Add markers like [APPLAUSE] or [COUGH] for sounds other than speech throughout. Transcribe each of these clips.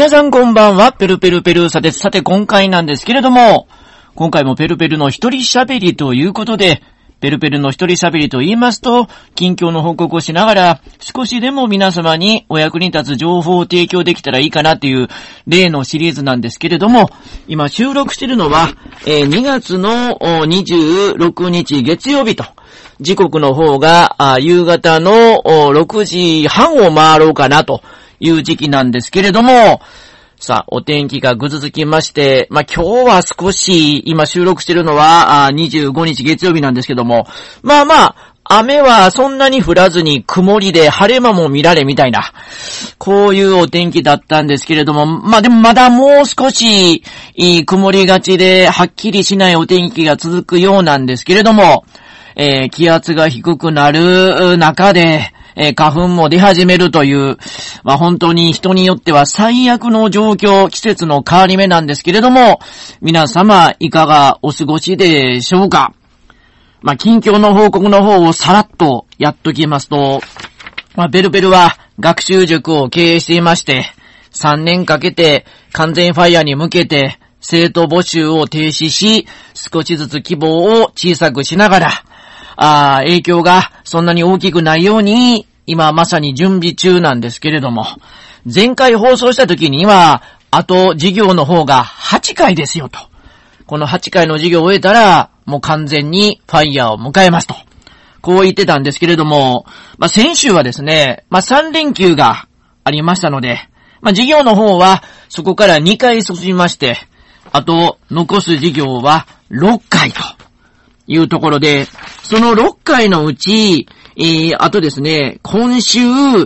皆さんこんばんは、ペルペルペルーサです。さて今回なんですけれども、今回もペルペルの一人喋りということで、ペルペルの一人喋りと言いますと、近況の報告をしながら、少しでも皆様にお役に立つ情報を提供できたらいいかなという例のシリーズなんですけれども、今収録してるのは、え2月の26日月曜日と、時刻の方が、夕方の6時半を回ろうかなという時期なんですけれども、さあ、お天気がぐずつきまして、まあ、今日は少し、今収録してるのは、あ25日月曜日なんですけども、まあまあ、雨はそんなに降らずに曇りで晴れ間も見られみたいな、こういうお天気だったんですけれども、まあでもまだもう少し、い曇りがちで、はっきりしないお天気が続くようなんですけれども、えー気圧が低くなる中で、え花粉も出始めるという、まあ本当に人によっては最悪の状況、季節の変わり目なんですけれども、皆様いかがお過ごしでしょうか？まあ近況の報告の方をさらっとやっときますと、まあベルベルは学習塾を経営していまして、3年かけて完全ファイヤーに向けて生徒募集を停止し、少しずつ規模を小さくしながら、あー影響がそんなに大きくないように、今まさに準備中なんですけれども、前回放送した時には、あと授業の方が8回ですよと。この8回の授業を終えたら、もう完全にファイヤーを迎えますと。こう言ってたんですけれども、まあ、先週はですね、まあ、3連休がありましたので、まあ、授業の方はそこから2回進みまして、あと残す授業は6回というところで、その6回のうち、えー、あとですね、今週、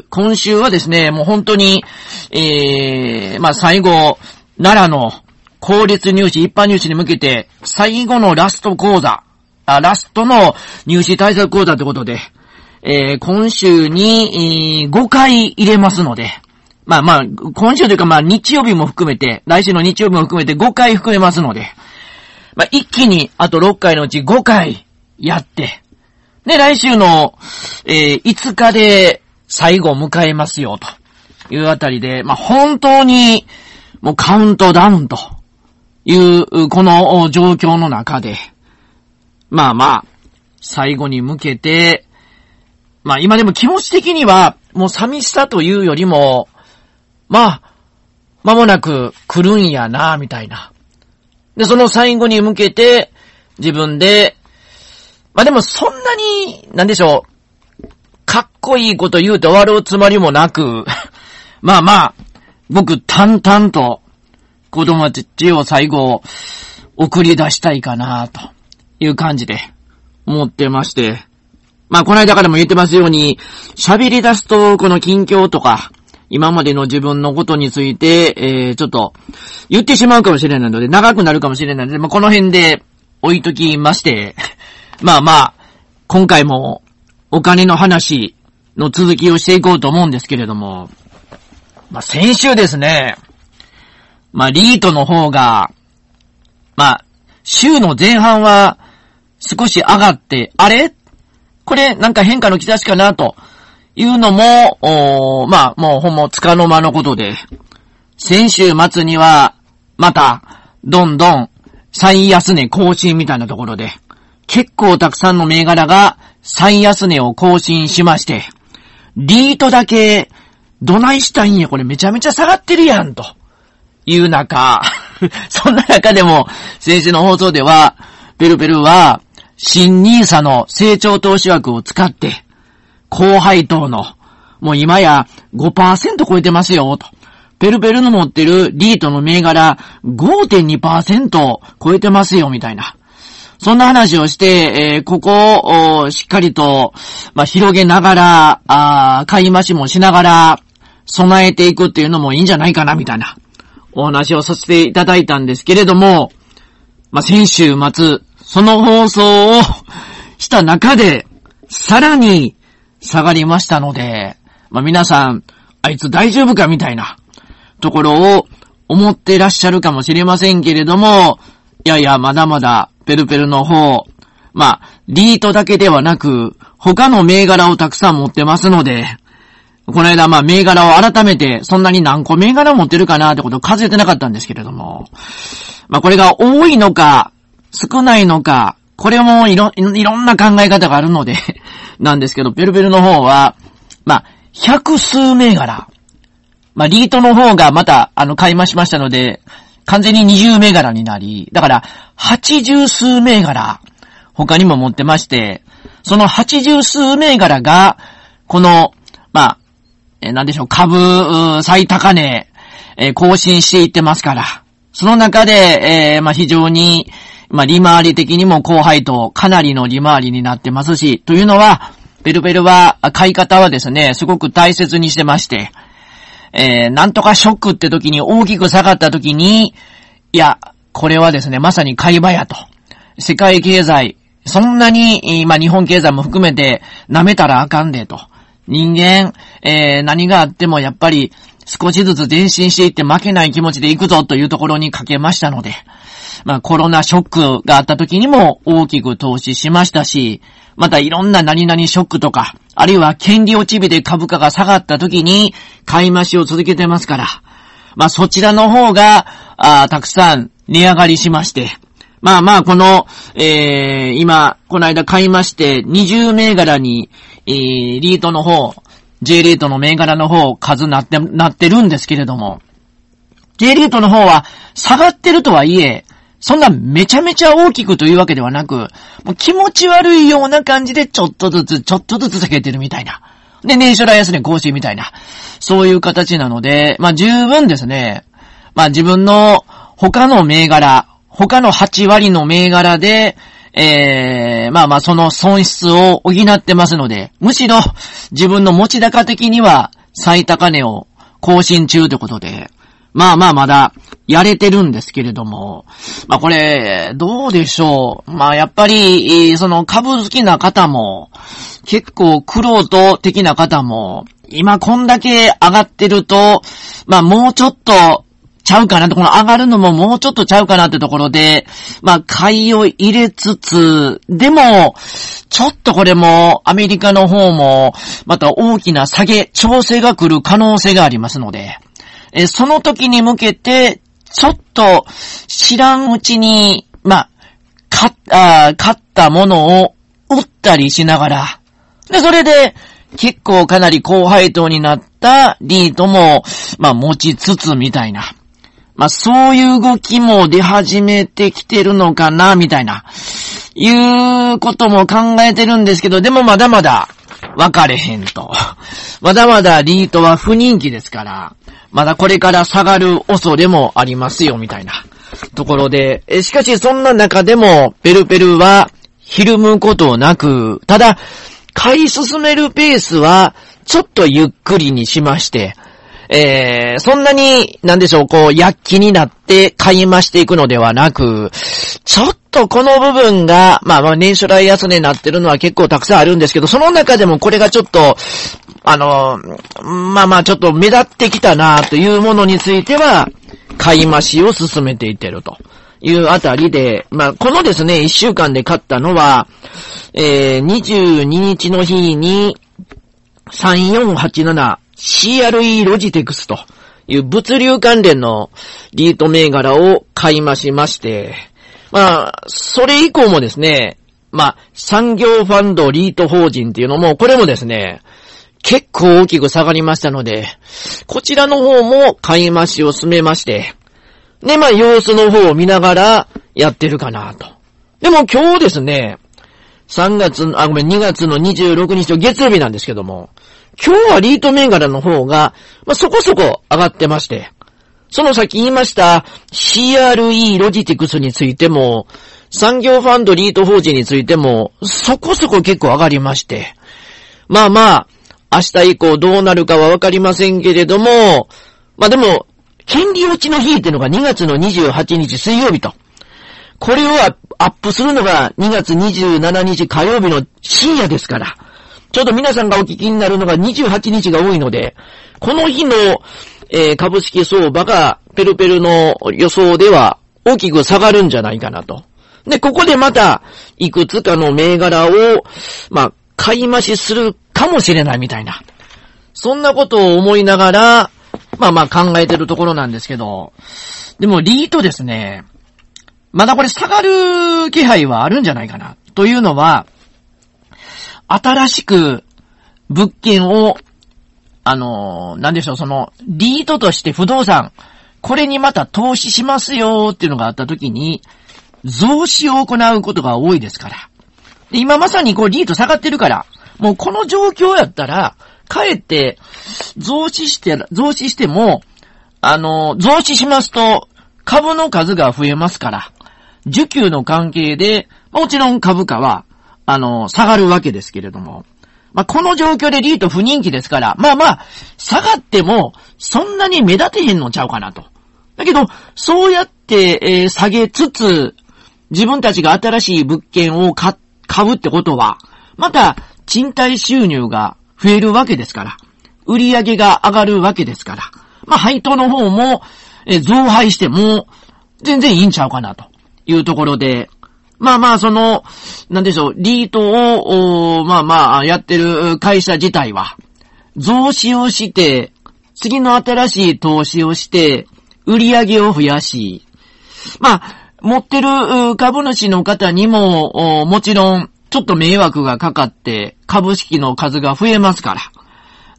今週はですね、もう本当に、えー、まあ、最後、奈良の公立入試、一般入試に向けて、最後のラスト講座、あラストの入試対策講座ってことで、えー、今週に、えー5回入れますので、まあまあ、今週というかまあ日曜日も含めて、来週の日曜日も含めて5回含めますので、まあ一気にあと6回のうち5回やって、で、来週の、えー5日で最後を迎えますよ、と。いうあたりで、まあ本当に、もうカウントダウンと。いう、この状況の中で、まあまあ、最後に向けて、まあ今でも気持ち的には、もう寂しさというよりも、まあ、間もなく来るんやな、みたいな。で、その最後に向けて、自分で、まあでもそんなに、なんでしょう、かっこいいこと言うて終わるつもりもなく、[LAUGHS] まあまあ、僕淡々と子供たちを最後送り出したいかな、という感じで思ってまして。まあこの間からも言ってますように、喋り出すとこの近況とか、今までの自分のことについて、えー、ちょっと、言ってしまうかもしれないので、長くなるかもしれないので、まあこの辺で置いときまして、まあまあ、今回もお金の話の続きをしていこうと思うんですけれども、まあ先週ですね、まあリートの方が、まあ、週の前半は少し上がって、あれ？これなんか変化の兆しかなというのも、まあもうほんもつかの間のことで、先週末には、また、どんどん最安値更新みたいなところで、結構たくさんの銘柄が最安値を更新しまして、リートだけ、どないしたいんや、これめちゃめちゃ下がってるやん、という中、[LAUGHS] そんな中でも、先週の放送では、ペルペルは、新ニーサの成長投資枠を使って、高配当の、もう今や5%超えてますよ、と。ペルペルの持ってるリートの銘柄5.2%超えてますよ、みたいな。そんな話をして、えーここをしっかりと、まあ、広げながら、あ買い増しもしながら、備えていくっていうのもいいんじゃないかな、みたいな、お話をさせていただいたんですけれども、まあ、先週末、その放送を [LAUGHS] した中で、さらに下がりましたので、まあ、皆さん、あいつ大丈夫かみたいなところを思ってらっしゃるかもしれませんけれども、いやいや、まだまだ、ペルペルの方、まあ、リートだけではなく、他の銘柄をたくさん持ってますので、この間、まあ、銘柄を改めて、そんなに何個銘柄持ってるかなってことを数えてなかったんですけれども、まあ、これが多いのか、少ないのか、これもいろ、いろんな考え方があるのでなんですけど、ペルペルの方は、まあ、百数銘柄。まあ、リートの方がまた、あの、買い増しましたので、完全に20銘柄になり、だから、80数銘柄、他にも持ってまして、その80数銘柄が、この、まあ、えー、なんでしょう、株、最高値、えー、更新していってますから、その中で、えー、まあ、非常に、まあ、利回り的にも後輩とかなりの利回りになってますし、というのは、ベルベルは、買い方はですね、すごく大切にしてまして、えー、なんとかショックって時に大きく下がった時に、いや、これはですね、まさに買い場やと。世界経済、そんなに、まあ、日本経済も含めて舐めたらあかんでと。人間、えー、何があってもやっぱり少しずつ前進していって負けない気持ちで行くぞというところにかけましたので、まあコロナショックがあった時にも大きく投資しましたし、またいろんな何々ショックとか、あるいは権利落ち日で株価が下がった時に買い増しを続けてますから、まあそちらの方が、あたくさん値上がりしまして、まあまあ、この、えー、今、この間買いまして、20銘柄に、えー、リートの方、J リートの銘柄の方、数なって、なってるんですけれども、J リートの方は、下がってるとはいえ、そんなめちゃめちゃ大きくというわけではなく、もう気持ち悪いような感じでちょっとずつ、ちょっとずつ下げてるみたいな。で、年初来安値更新みたいな。そういう形なので、まあ十分ですね。まあ自分の他の銘柄、他の8割の銘柄で、ええー、まあまあその損失を補ってますので、むしろ自分の持ち高的には最高値を更新中ということで、まあまあまだやれてるんですけれども、まあこれ、どうでしょう。まあやっぱり、その株好きな方も、結構苦労と的な方も、今こんだけ上がってると、まあもうちょっとちゃうかなと、この上がるのももうちょっとちゃうかなってところで、まあ、買いを入れつつ、でも、ちょっとこれも、アメリカの方も、また大きな下げ、調整が来る可能性がありますので、えその時に向けて、ちょっと、知らんうちに、まあ、買った、買ったものを売ったりしながら、で、それで、結構かなり高配当になったリートも、まあ持ちつつみたいな。まあ、そういう動きも出始めてきてるのかな、みたいな、いうことも考えてるんですけど、でもまだまだ分かれへんと。[LAUGHS] まだまだリートは不人気ですから、まだこれから下がる恐れもありますよ、みたいなところで、えしかしそんな中でも、ペルペルはひるむことなく、ただ、買い進めるペースは、ちょっとゆっくりにしまして、えー、そんなに、なんでしょう、こう、躍起になって買い増していくのではなく、ちょっとこの部分が、まあまあ年初来安値になってるのは結構たくさんあるんですけど、その中でもこれがちょっと、あの、まあまあちょっと目立ってきたなというものについては、買い増しを進めていってると。いうあたりで、まあこのですね、1週間で買ったのは、えー、22日の日に、3487 CRE ロジテクスという物流関連のリート銘柄を買いましまして、まあ、それ以降もですね、まあ、産業ファンドリート法人っていうのも、これもですね、結構大きく下がりましたので、こちらの方も買い増しを進めまして、で、まあ、様子の方を見ながらやってるかなと。でも今日ですね、3月、あ、ごめん、2月の26日の月曜日なんですけども、今日はリート銘柄の方が、まあ、そこそこ上がってまして、その先言いました CRE ロジティクスについても、産業ファンドリート法人についても、そこそこ結構上がりまして、まあまあ、明日以降どうなるかはわかりませんけれども、まあでも、権利落ちの日っていうのが2月の28日水曜日と。これをアップするのが2月27日火曜日の深夜ですから。ちょうど皆さんがお聞きになるのが28日が多いので、この日の、えー、株式相場がペルペルの予想では大きく下がるんじゃないかなと。で、ここでまた、いくつかの銘柄を、まあ、買い増しするかもしれないみたいな。そんなことを思いながら、まあまあ考えてるところなんですけど、でもリートですね、まだこれ下がる気配はあるんじゃないかな。というのは、新しく物件を、あのー、なんでしょう、その、リートとして不動産、これにまた投資しますよっていうのがあった時に、増資を行うことが多いですから。今まさにこうリート下がってるから、もうこの状況やったら、かえって、増資して、増資しても、あの、増資しますと、株の数が増えますから、需給の関係で、もちろん株価は、あの、下がるわけですけれども、まあ、この状況でリート不人気ですから、まあまあ、下がっても、そんなに目立てへんのちゃうかなと。だけど、そうやって、えー、下げつつ、自分たちが新しい物件を買、買うってことは、また、賃貸収入が増えるわけですから、売り上げが上がるわけですから、まあ、配当の方も、え増配しても、全然いいんちゃうかな、というところで、まあまあ、その、なんでしょう、リートを、まあまあ、やってる会社自体は、増資をして、次の新しい投資をして、売り上げを増やし、まあ、持ってる株主の方にも、もちろん、ちょっと迷惑がかかって、株式の数が増えますから、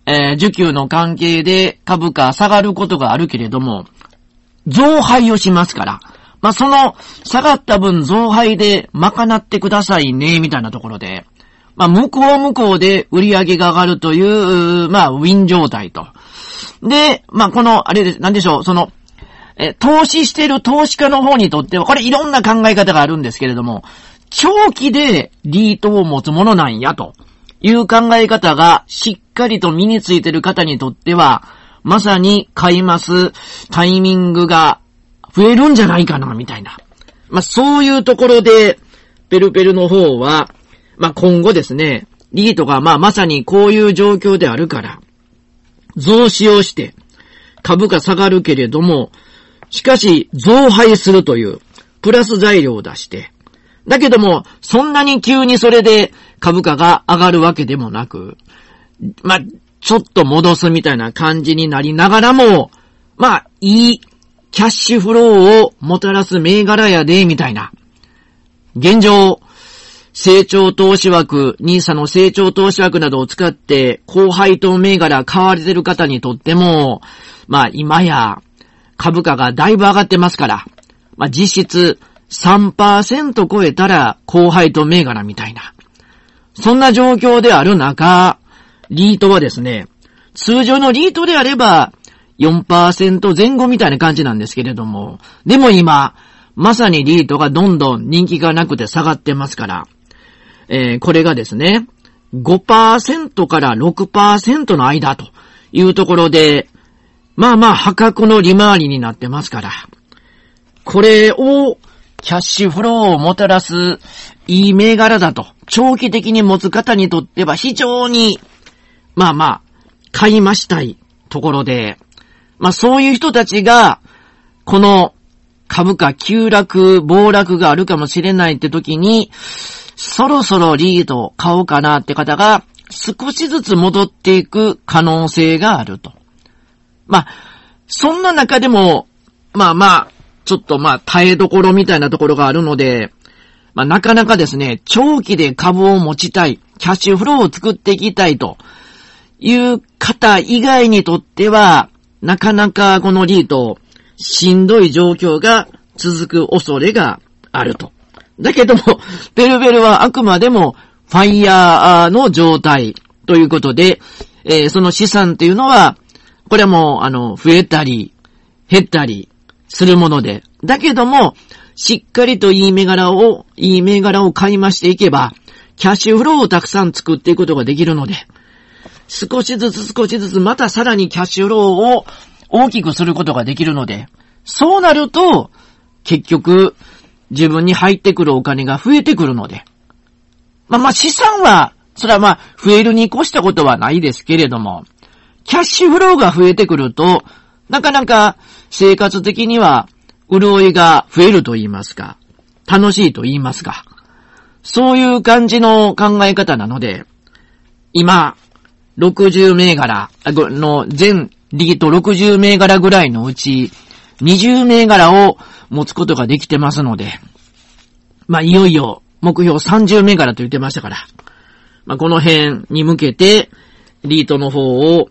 えー、受給の関係で株価下がることがあるけれども、増配をしますから、まあ、その、下がった分増配で賄ってくださいね、みたいなところで、まあ、向こう向こうで売り上げが上がるという、まあ、ウィン状態と。で、まあ、この、あれです、なんでしょう、その、え、投資してる投資家の方にとっては、これいろんな考え方があるんですけれども、長期でリートを持つものなんや、と。いう考え方がしっかりと身についてる方にとっては、まさに買いますタイミングが増えるんじゃないかな、みたいな。まあ、そういうところで、ペルペルの方は、まあ、今後ですね、リートがまあまさにこういう状況であるから、増資をして、株価下がるけれども、しかし増配するというプラス材料を出して、だけども、そんなに急にそれで株価が上がるわけでもなく、まあ、ちょっと戻すみたいな感じになりながらも、まあ、いいキャッシュフローをもたらす銘柄やで、みたいな。現状、成長投資枠、ニーサの成長投資枠などを使って、高配当銘柄買われてる方にとっても、まあ今や株価がだいぶ上がってますから、まあ実質3%超えたら高配当銘柄みたいな。そんな状況である中、リートはですね、通常のリートであれば4%前後みたいな感じなんですけれども、でも今、まさにリートがどんどん人気がなくて下がってますから、えー、これがですね、5%から6%の間というところで、まあまあ破格の利回りになってますから、これをキャッシュフローをもたらすいい銘柄だと、長期的に持つ方にとっては非常に、まあまあ、買いましたいところで、まあそういう人たちが、この株価急落、暴落があるかもしれないって時に、そろそろリード買おうかなって方が少しずつ戻っていく可能性があると。まあ、そんな中でも、まあまあ、ちょっとまあ耐えどころみたいなところがあるので、まあなかなかですね、長期で株を持ちたい、キャッシュフローを作っていきたいという方以外にとっては、なかなかこのリート、しんどい状況が続く恐れがあると。だけども、[LAUGHS] ベルベルはあくまでもファイヤーの状態ということで、えー、その資産っていうのは、これはもう、あの、増えたり、減ったりするもので、だけども、しっかりといい銘柄を、いい銘柄を買いましていけば、キャッシュフローをたくさん作っていくことができるので、少しずつ少しずつまたさらにキャッシュフローを大きくすることができるので、そうなると、結局、自分に入ってくるお金が増えてくるので。まあまあ資産は、それはまあ増えるに越したことはないですけれども、キャッシュフローが増えてくると、なかなか生活的には潤いが増えると言いますか、楽しいと言いますか、そういう感じの考え方なので、今、60銘柄の全リート60銘柄ぐらいのうち20銘柄を持つことができてますので、まあ、いよいよ目標30銘柄と言ってましたから、まあ、この辺に向けて、リートの方を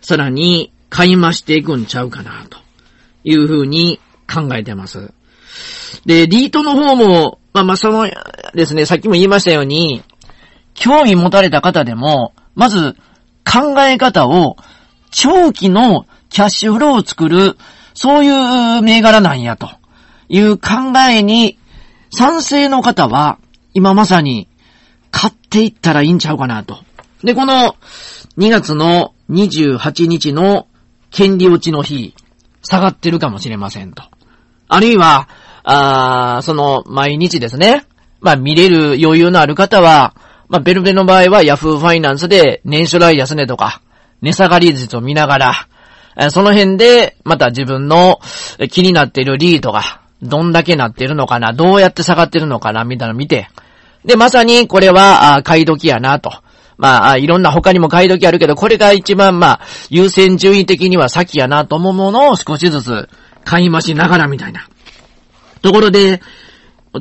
さらに買い増していくんちゃうかな、というふうに考えてます。で、リートの方も、まあまあそのですね、さっきも言いましたように、興味持たれた方でも、まず考え方を長期のキャッシュフローを作る、そういう銘柄なんやという考えに賛成の方は、今まさに買っていったらいいんちゃうかなと。で、この2月の28日の権利落ちの日、下がってるかもしれませんと。あるいは、あその、毎日ですね。まあ、見れる余裕のある方は、まあ、ベルベの場合はヤフーファイナンスで年初来安値とか、値下がり率を見ながら、その辺で、また自分の気になっているリードが、どんだけなってるのかな、どうやって下がってるのかな、みたいなの見て、で、まさにこれは、買い時やなと。まあ、いろんな他にも買い時あるけど、これが一番まあ、優先順位的には先やなと思うものを少しずつ買い増しながらみたいな。ところで、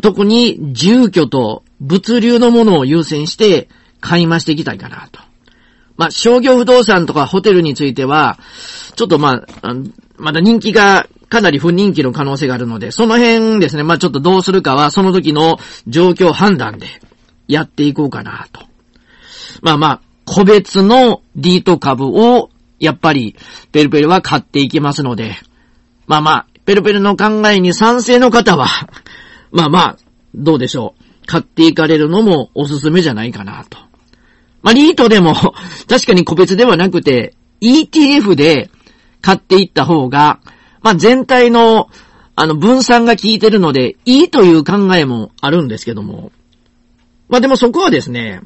特に住居と物流のものを優先して買い増していきたいかなと。まあ、商業不動産とかホテルについては、ちょっとまあ、まだ人気がかなり不人気の可能性があるので、その辺ですね、まあちょっとどうするかは、その時の状況判断でやっていこうかなと。まあまあ、個別のリート株を、やっぱり、ペルペルは買っていきますので、まあまあ、ペルペルの考えに賛成の方は、まあまあ、どうでしょう。買っていかれるのもおすすめじゃないかなと。まあ、リートでも、[LAUGHS] 確かに個別ではなくて、ETF で買っていった方が、まあ、全体の、あの、分散が効いてるので、いいという考えもあるんですけども。まあ、でもそこはですね、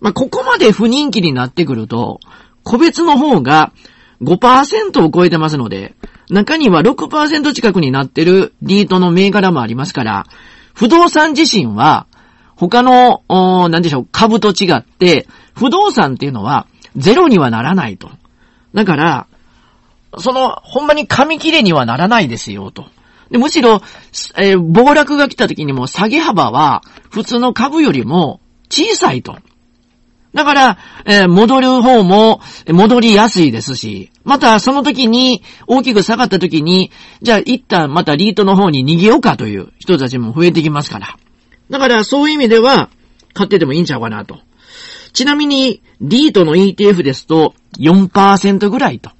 まあ、ここまで不人気になってくると、個別の方が5%を超えてますので、中には6%近くになってるリートの銘柄もありますから、不動産自身は、他の、なんでしょう、株と違って、不動産っていうのはゼロにはならないと。だから、その、ほんまに紙切れにはならないですよ、と。でむしろ、えー、暴落が来た時にも下げ幅は普通の株よりも小さいと。だから、えー、戻る方も戻りやすいですし、またその時に大きく下がった時に、じゃあ一旦またリートの方に逃げようかという人たちも増えてきますから。だからそういう意味では買っててもいいんちゃうかなと。ちなみに、リートの ETF ですと4%ぐらいと。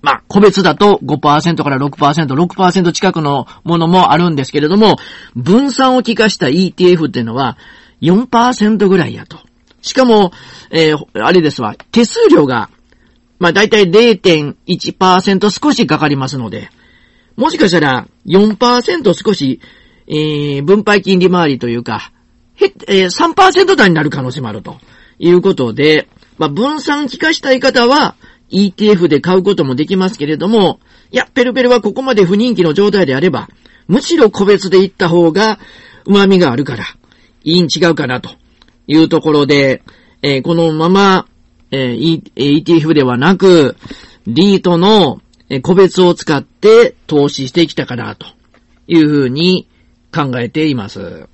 まあ、個別だと5%から6%、6%近くのものもあるんですけれども、分散を効かした ETF っていうのは4%ぐらいやと。しかも、えー、あれですわ、手数料が、まあだいたい0.1%少しかかりますので、もしかしたら4%少し、えー、分配金利回りというか、へ、えー、3%台になる可能性もあると。いうことで、まあ分散効かしたい方は、ETF で買うこともできますけれども、いや、ペルペルはここまで不人気の状態であれば、むしろ個別で行った方が旨味があるから、いいん違うかなと。いうところで、えー、このまま、えー、ETF ではなく、リートの個別を使って投資してきたかなと。いうふうに考えています。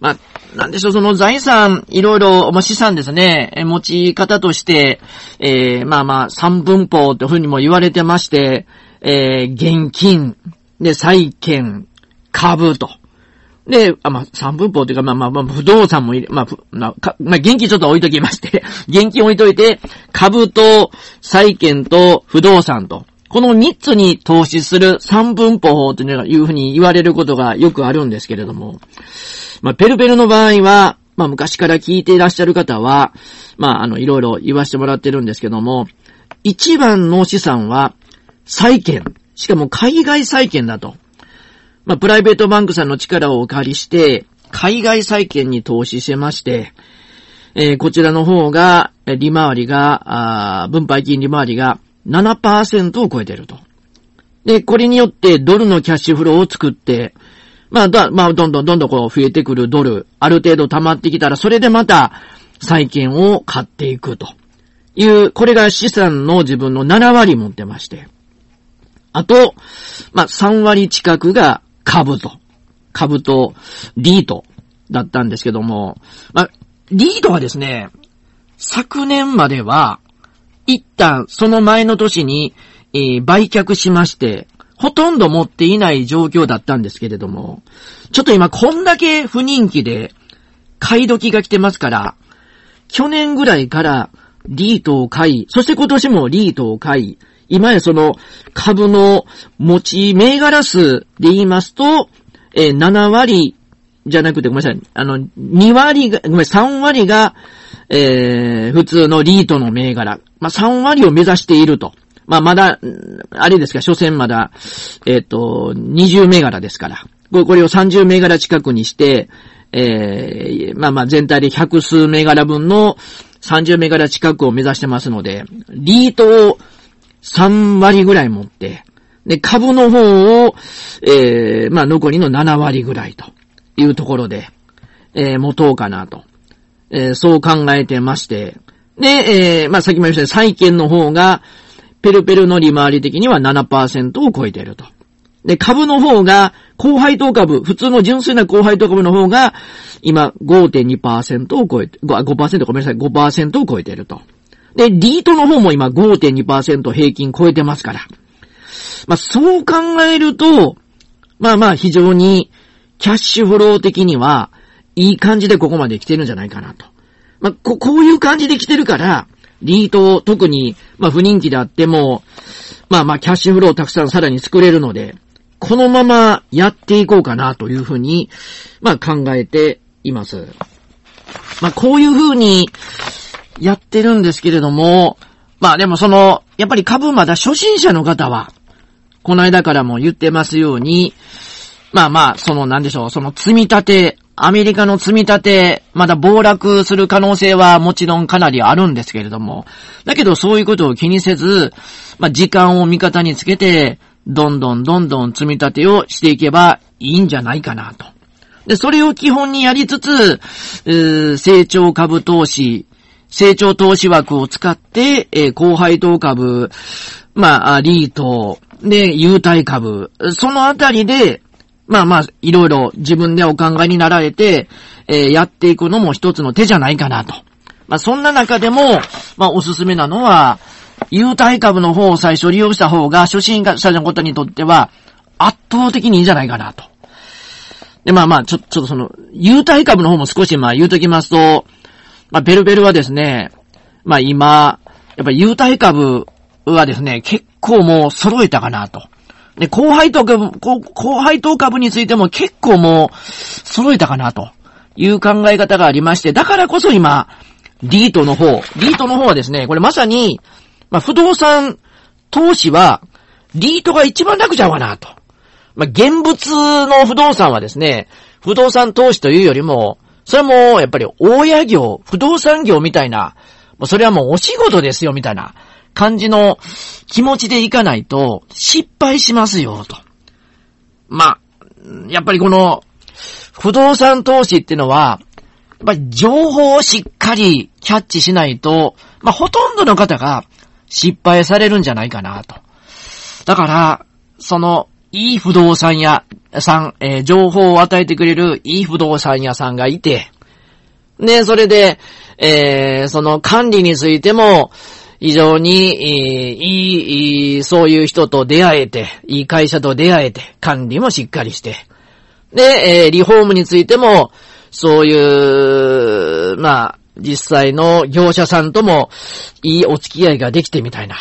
まあ、なんでしょう、その財産、いろいろ、まあ、資産ですね、持ち方として、えー、まあまあ、三分法というふうにも言われてまして、えー、現金、で、債券、株と。で、あ、まあ、三分法というか、まあまあまあ、不動産もいれ、まあ、まあ、まあ、現金ちょっと置いときまして現金置いといて、株と、債券と、不動産と。この三つに投資する三分法というふうに言われることがよくあるんですけれども、まあ、ペルペルの場合は、まあ、昔から聞いていらっしゃる方は、まあ、あの、いろいろ言わせてもらってるんですけども、一番の資産は、債券。しかも海外債券だと。まあ、プライベートバンクさんの力をお借りして、海外債券に投資してまして、えー、こちらの方が、利回りが、あ分配金利回りが7%を超えていると。で、これによってドルのキャッシュフローを作って、まあ、だ、まあ、どんどんどんどんこう増えてくるドル、ある程度溜まってきたら、それでまた、債券を買っていくという、これが資産の自分の7割持ってまして。あと、まあ、3割近くが株と。株とリートだったんですけども、まあ、リートはですね、昨年までは、一旦その前の年に、えー、売却しまして、ほとんど持っていない状況だったんですけれども、ちょっと今こんだけ不人気で、買い時が来てますから、去年ぐらいからリートを買い、そして今年もリートを買い、今やその株の持ち銘柄数で言いますと、えー、7割じゃなくてごめんなさい。あの、2割が、ごめん、3割が、えー、普通のリートの銘柄。まあ、3割を目指していると。まあ、まだ、あれですか、所詮まだ、えっ、ー、と、20銘柄ですから。これを30銘柄近くにして、えー、まあまあ全体で100数銘柄分の30銘柄近くを目指してますので、リートを3割ぐらい持って、で、株の方を、えー、まあ残りの7割ぐらいというところで、えー、持とうかなと。えー、そう考えてまして、で、えー、まあ先も言いました債券の方が、ペルペルの利回り的には7%を超えていると。で、株の方が、高配当株、普通の純粋な高配当株の方が、今5.2%を超えて、5%ごめんなさい、5%を超えていると。で、リートの方も今5.2%平均超えてますから。まあ、そう考えると、まあまあ非常にキャッシュフロー的には、いい感じでここまで来てるんじゃないかなと。まあ、こ、こういう感じで来てるから、リート、特に、まあ不人気であっても、まあまあキャッシュフローをたくさんさらに作れるので、このままやっていこうかなというふうに、まあ考えています。まあこういうふうにやってるんですけれども、まあでもその、やっぱり株まだ初心者の方は、この間からも言ってますように、まあまあ、そのなんでしょう、その積み立て、アメリカの積み立て、まだ暴落する可能性はもちろんかなりあるんですけれども、だけどそういうことを気にせず、まあ時間を味方につけて、どんどんどんどん積み立てをしていけばいいんじゃないかなと。で、それを基本にやりつつ、え成長株投資、成長投資枠を使って、えー、高配当株、まあ、リート、で、優待株、そのあたりで、まあまあ、いろいろ自分でお考えになられて、えー、やっていくのも一つの手じゃないかなと。まあ、そんな中でも、まあ、おすすめなのは、優待株の方を最初利用した方が、初心者のことにとっては、圧倒的にいいんじゃないかなと。で、まあまあ、ちょ、ちょっとその、優待株の方も少しまあ言うときますと、まあ、ベルベルはですね、まあ今、やっぱ優待株はですね、結構もう揃えたかなと。で、高配当株、高配当株についても結構もう揃えたかなという考え方がありまして、だからこそ今、リートの方、リートの方はですね、これまさに、まあ、不動産投資は、リートが一番楽ちゃうかなと。まあ、現物の不動産はですね、不動産投資というよりも、それも、やっぱり、大家業、不動産業みたいな、もうそれはもうお仕事ですよ、みたいな感じの気持ちでいかないと、失敗しますよ、と。まあ、やっぱりこの、不動産投資っていうのは、やっぱり情報をしっかりキャッチしないと、まあ、ほとんどの方が失敗されるんじゃないかなと。だから、その、いい不動産屋さん、えー、情報を与えてくれるいい不動産屋さんがいて、ね、それで、えー、その管理についても、非常に、えー、いい、そういう人と出会えて、いい会社と出会えて、管理もしっかりして、で、え、リフォームについても、そういう、まあ、実際の業者さんともいいお付き合いができてみたいな。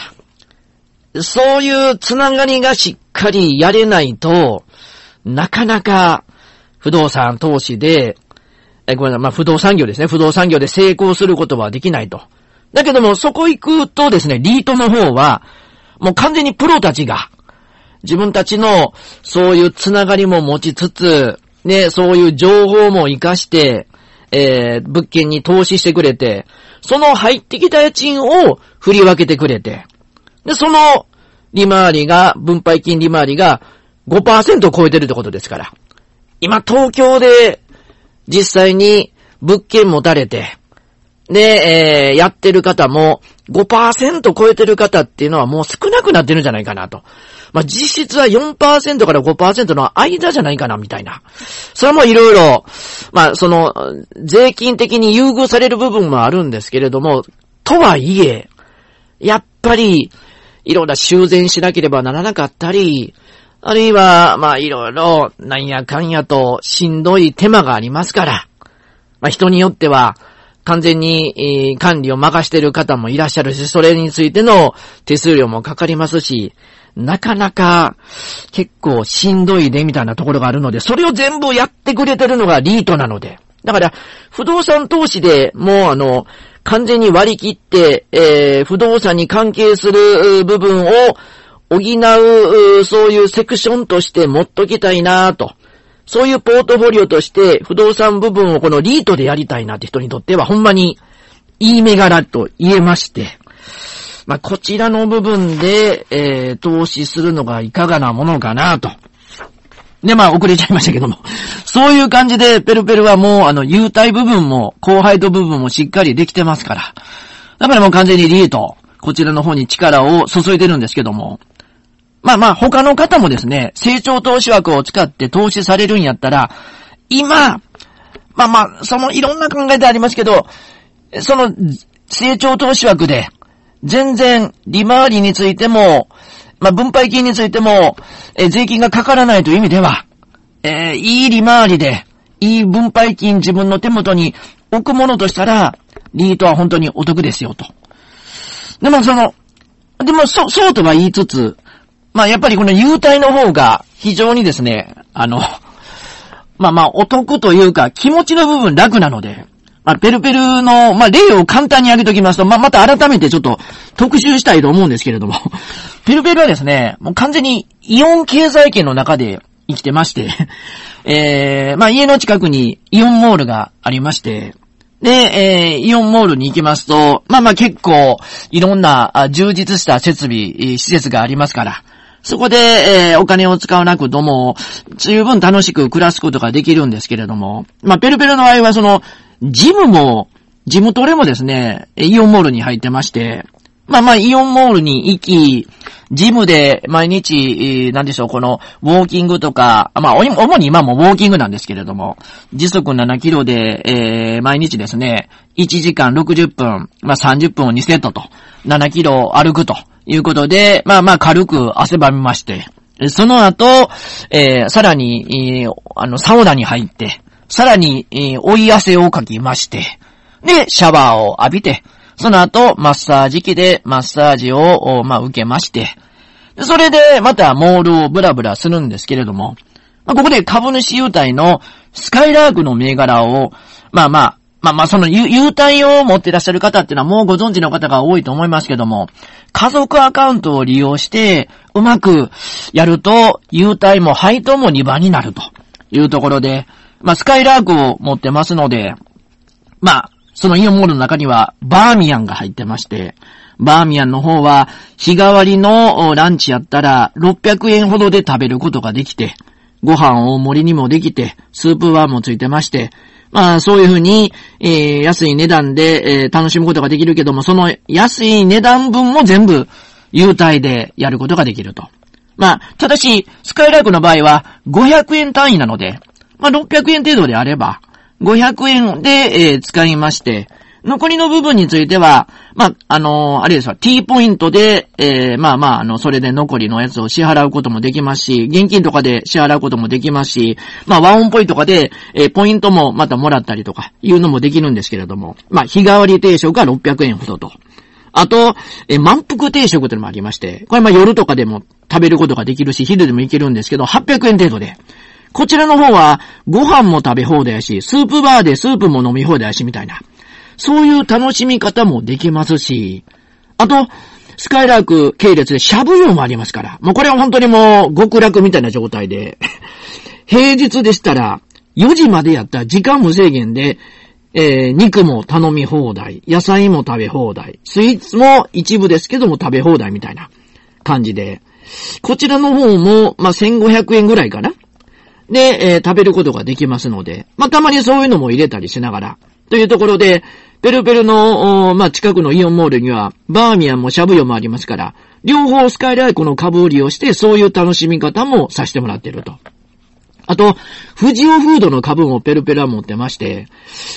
そういうつながりがしっかりやれないと、なかなか不動産投資で、え、ごめんなさい、まあ、不動産業ですね。不動産業で成功することはできないと。だけども、そこ行くとですね、リートの方は、もう完全にプロたちが、自分たちの、そういうつながりも持ちつつ、ね、そういう情報も活かして、えー、物件に投資してくれて、その入ってきた家賃を振り分けてくれて、で、その利回りが、分配金利回りが5%を超えてるってことですから。今東京で実際に物件持たれて、で、えー、やってる方も5%超えてる方っていうのはもう少なくなってるんじゃないかなと。まあ、実質は4%から5%の間じゃないかな、みたいな。それもいろいろ、まあ、その、税金的に優遇される部分もあるんですけれども、とはいえ、やっぱり、いろんな修繕しなければならなかったり、あるいは、まあ、いろいろ、なんやかんやと、しんどい手間がありますから、まあ、人によっては、完全に、管理を任している方もいらっしゃるし、それについての手数料もかかりますし、なかなか結構しんどいでみたいなところがあるので、それを全部やってくれてるのがリートなので。だから、不動産投資でもうあの、完全に割り切って、えー、不動産に関係する部分を補う、そういうセクションとして持っときたいなと。そういうポートフォリオとして不動産部分をこのリートでやりたいなって人にとってはほんまにいい銘柄と言えまして、まあ、こちらの部分で、えー、投資するのがいかがなものかなと。で、まあ、遅れちゃいましたけども。そういう感じで、ペルペルはもう、あの、優待部分も、後輩と部分もしっかりできてますから。だからもう完全にリート、こちらの方に力を注いでるんですけども。まあまあ、他の方もですね、成長投資枠を使って投資されるんやったら、今、まあまあ、そのいろんな考えでありますけど、その成長投資枠で、全然利回りについても、まあ分配金についても、え税金がかからないという意味では、えー、いい利回りで、いい分配金自分の手元に置くものとしたら、リートは本当にお得ですよと。でもその、でもそ、そうとは言いつつ、まあやっぱりこの優待の方が非常にですね、あの、[LAUGHS] まあまあお得というか気持ちの部分楽なので、まあペルペルの、まあ例を簡単に挙げときますと、まあまた改めてちょっと特集したいと思うんですけれども、[LAUGHS] ペルペルはですね、もう完全にイオン経済圏の中で生きてまして [LAUGHS] えー、まあ家の近くにイオンモールがありまして、で、えー、イオンモールに行きますと、まあまあ結構、いろんな充実した設備、施設がありますから、そこで、えー、お金を使わなくとも、十分楽しく暮らすことができるんですけれども、まあ、ペルペルの場合はその、ジムも、ジムトレもですね、イオンモールに入ってまして、まあまあ、イオンモールに行き、ジムで毎日、なんでしょう、この、ウォーキングとか、まあ、主に今もウォーキングなんですけれども、時速7キロで、えー、毎日ですね、1時間60分、まあ30分を2セットと、7キロ歩くということで、まあまあ軽く汗ばみまして、その後、えー、さらに、えー、あの、サウナに入って、さらに、えー、追い汗をかきまして、で、シャワーを浴びて、その後、マッサージ機でマッサージを、まあ、受けまして、それで、また、モールをブラブラするんですけれども、まあ、ここで株主優待のスカイラークの銘柄を、まあまあ、まあまあ、その優待を持っていらっしゃる方っていうのはもうご存知の方が多いと思いますけども、家族アカウントを利用して、うまくやると、優待も配当も2番になるというところで、まあ、スカイラークを持ってますので、まあ、そのイオンモールの中には、バーミヤンが入ってまして、バーミヤンの方は、日替わりのランチやったら、600円ほどで食べることができて、ご飯大盛りにもできて、スープバーもついてまして、まあ、そういうふうに、えー、安い値段で、えー、楽しむことができるけども、その安い値段分も全部、優待でやることができると。まあ、ただし、スカイライクの場合は、500円単位なので、まあ、600円程度であれば、500円で、えー、使いまして、残りの部分については、まあ、あのー、あれですわ、T ポイントで、えー、まあまあ、あの、それで残りのやつを支払うこともできますし、現金とかで支払うこともできますし、まあ、ワンオンポイントとかで、えー、ポイントもまたもらったりとか、いうのもできるんですけれども、まあ、日替わり定食が600円ほどと。あと、え満腹定食というのもありまして、これま夜とかでも食べることができるし、昼でもいけるんですけど、800円程度で。こちらの方は、ご飯も食べ放題やし、スープバーでスープも飲み放題やし、みたいな。そういう楽しみ方もできますし、あと、スカイラーク系列でシャブ用もありますから、もうこれは本当にもう極楽みたいな状態で、[LAUGHS] 平日でしたら、4時までやったら時間無制限で、えー、肉も頼み放題、野菜も食べ放題、スイーツも一部ですけども食べ放題みたいな感じで、こちらの方も、まあ、1500円ぐらいかな。で、えー、食べることができますので、まあ、たまにそういうのも入れたりしながら、というところで、ペルペルの、まあ、近くのイオンモールには、バーミヤンもシャブヨもありますから、両方スカイライコの株を利用して、そういう楽しみ方もさせてもらってると。あと、富士オフードの株もペルペルは持ってまして、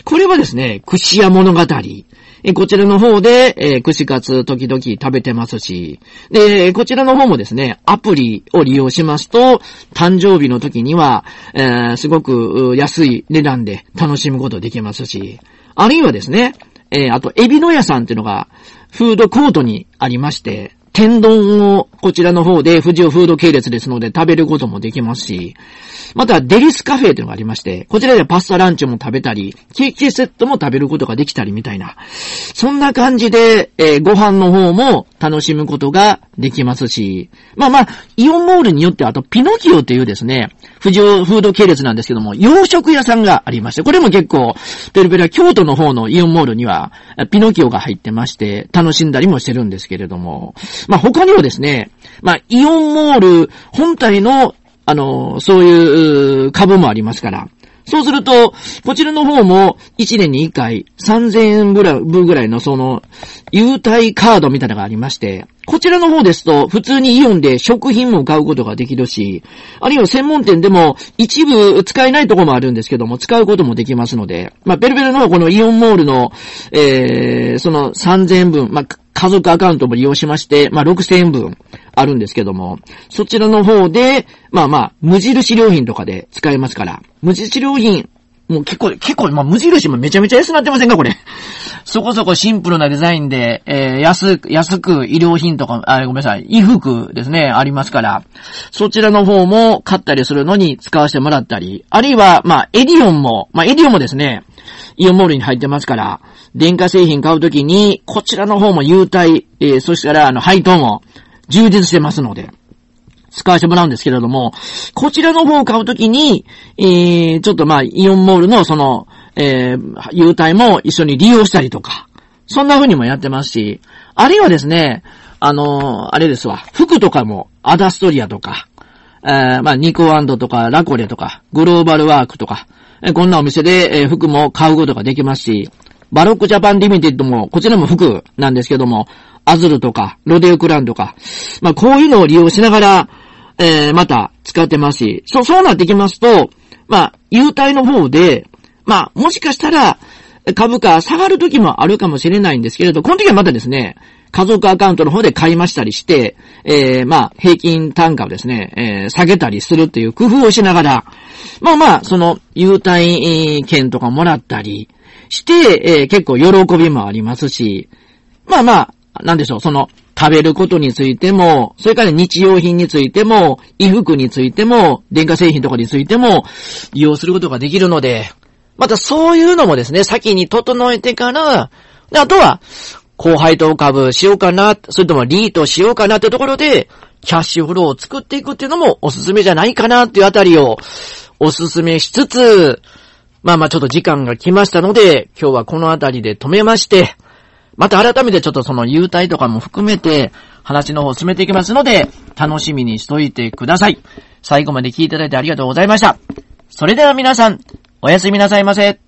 これはですね、串屋物語。えこちらの方で、えー、串カツ時々食べてますし、で、こちらの方もですね、アプリを利用しますと、誕生日の時には、えー、すごく安い値段で楽しむことできますし、あるいはですね、えー、あと、エビの屋さんっていうのが、フードコートにありまして、天丼をこちらの方で富士フード系列ですので食べることもできますし、またデリスカフェというのがありまして、こちらでパスタランチも食べたり、ケーキセットも食べることができたりみたいな、そんな感じで、えー、ご飯の方も楽しむことができますし、まあまあ、イオンモールによっては、あとピノキオっていうですね、富士フード系列なんですけども、洋食屋さんがありまして、これも結構、ペルペルは京都の方のイオンモールには、ピノキオが入ってまして、楽しんだりもしてるんですけれども、まあ他にはですね、まあイオンモール本体の、あの、そういう株もありますから、そうすると、こちらの方も1年に1回3000円ぐらい、分ぐらいのその、優待カードみたいなのがありまして、こちらの方ですと、普通にイオンで食品も買うことができるし、あるいは専門店でも一部使えないとこもあるんですけども、使うこともできますので、まあ、ベルベルのこのイオンモールの、えー、その3000円分、まあ、家族アカウントも利用しまして、まあ、6000円分。あるんですけども、そちらの方で、まあまあ、無印良品とかで使えますから、無印良品、もう結構、結構、まあ、無印もめちゃめちゃ安くなってませんかこれ？[LAUGHS] そこそこシンプルなデザインで、えー、安く、安く衣料品とか、あ、ごめんなさい、衣服ですね、ありますから、そちらの方も買ったりするのに使わせてもらったり、あるいは、まあ、エディオンも、まあ、エディオンもですね、イオンモールに入ってますから、電化製品買うときに、こちらの方も優待、えー、そしたら、あの、配当も充実してますので、使わせてもらうんですけれども、こちらの方を買うときに、えー、ちょっとまあ、イオンモールのその、えー、優待も一緒に利用したりとか、そんな風にもやってますし、あるいはですね、あのー、あれですわ、服とかも、アダストリアとか、えー、まあ、ニコワンドとか、ラコレとか、グローバルワークとか、え、こんなお店で、え、服も買うことができますし、バロックジャパンリミテッドも、こちらも服なんですけども、アズルとか、ロデオクランとか、まあ、こういうのを利用しながら、えー、また使ってますし、そう、そうなってきますと、まあ、優待の方で、まあ、もしかしたら、株価下がる時もあるかもしれないんですけれど、この時はまたですね、家族アカウントの方で買いましたりして、えー、まあ、平均単価をですね、えー、下げたりするっていう工夫をしながら、まあまあ、その、優待券とかもらったりして、えー、結構喜びもありますし、まあまあ、なんでしょう、その、食べることについても、それから日用品についても、衣服についても、電化製品とかについても、利用することができるので、またそういうのもですね、先に整えてから、あとは、後輩と株しようかな、それともリートしようかなってところで、キャッシュフローを作っていくっていうのもおすすめじゃないかなっていうあたりをおすすめしつつ、まあまあちょっと時間が来ましたので、今日はこの辺りで止めまして、また改めてちょっとその優待とかも含めて話の方を進めていきますので、楽しみにしといてください。最後まで聞いていただいてありがとうございました。それでは皆さん、おやすみなさいませ。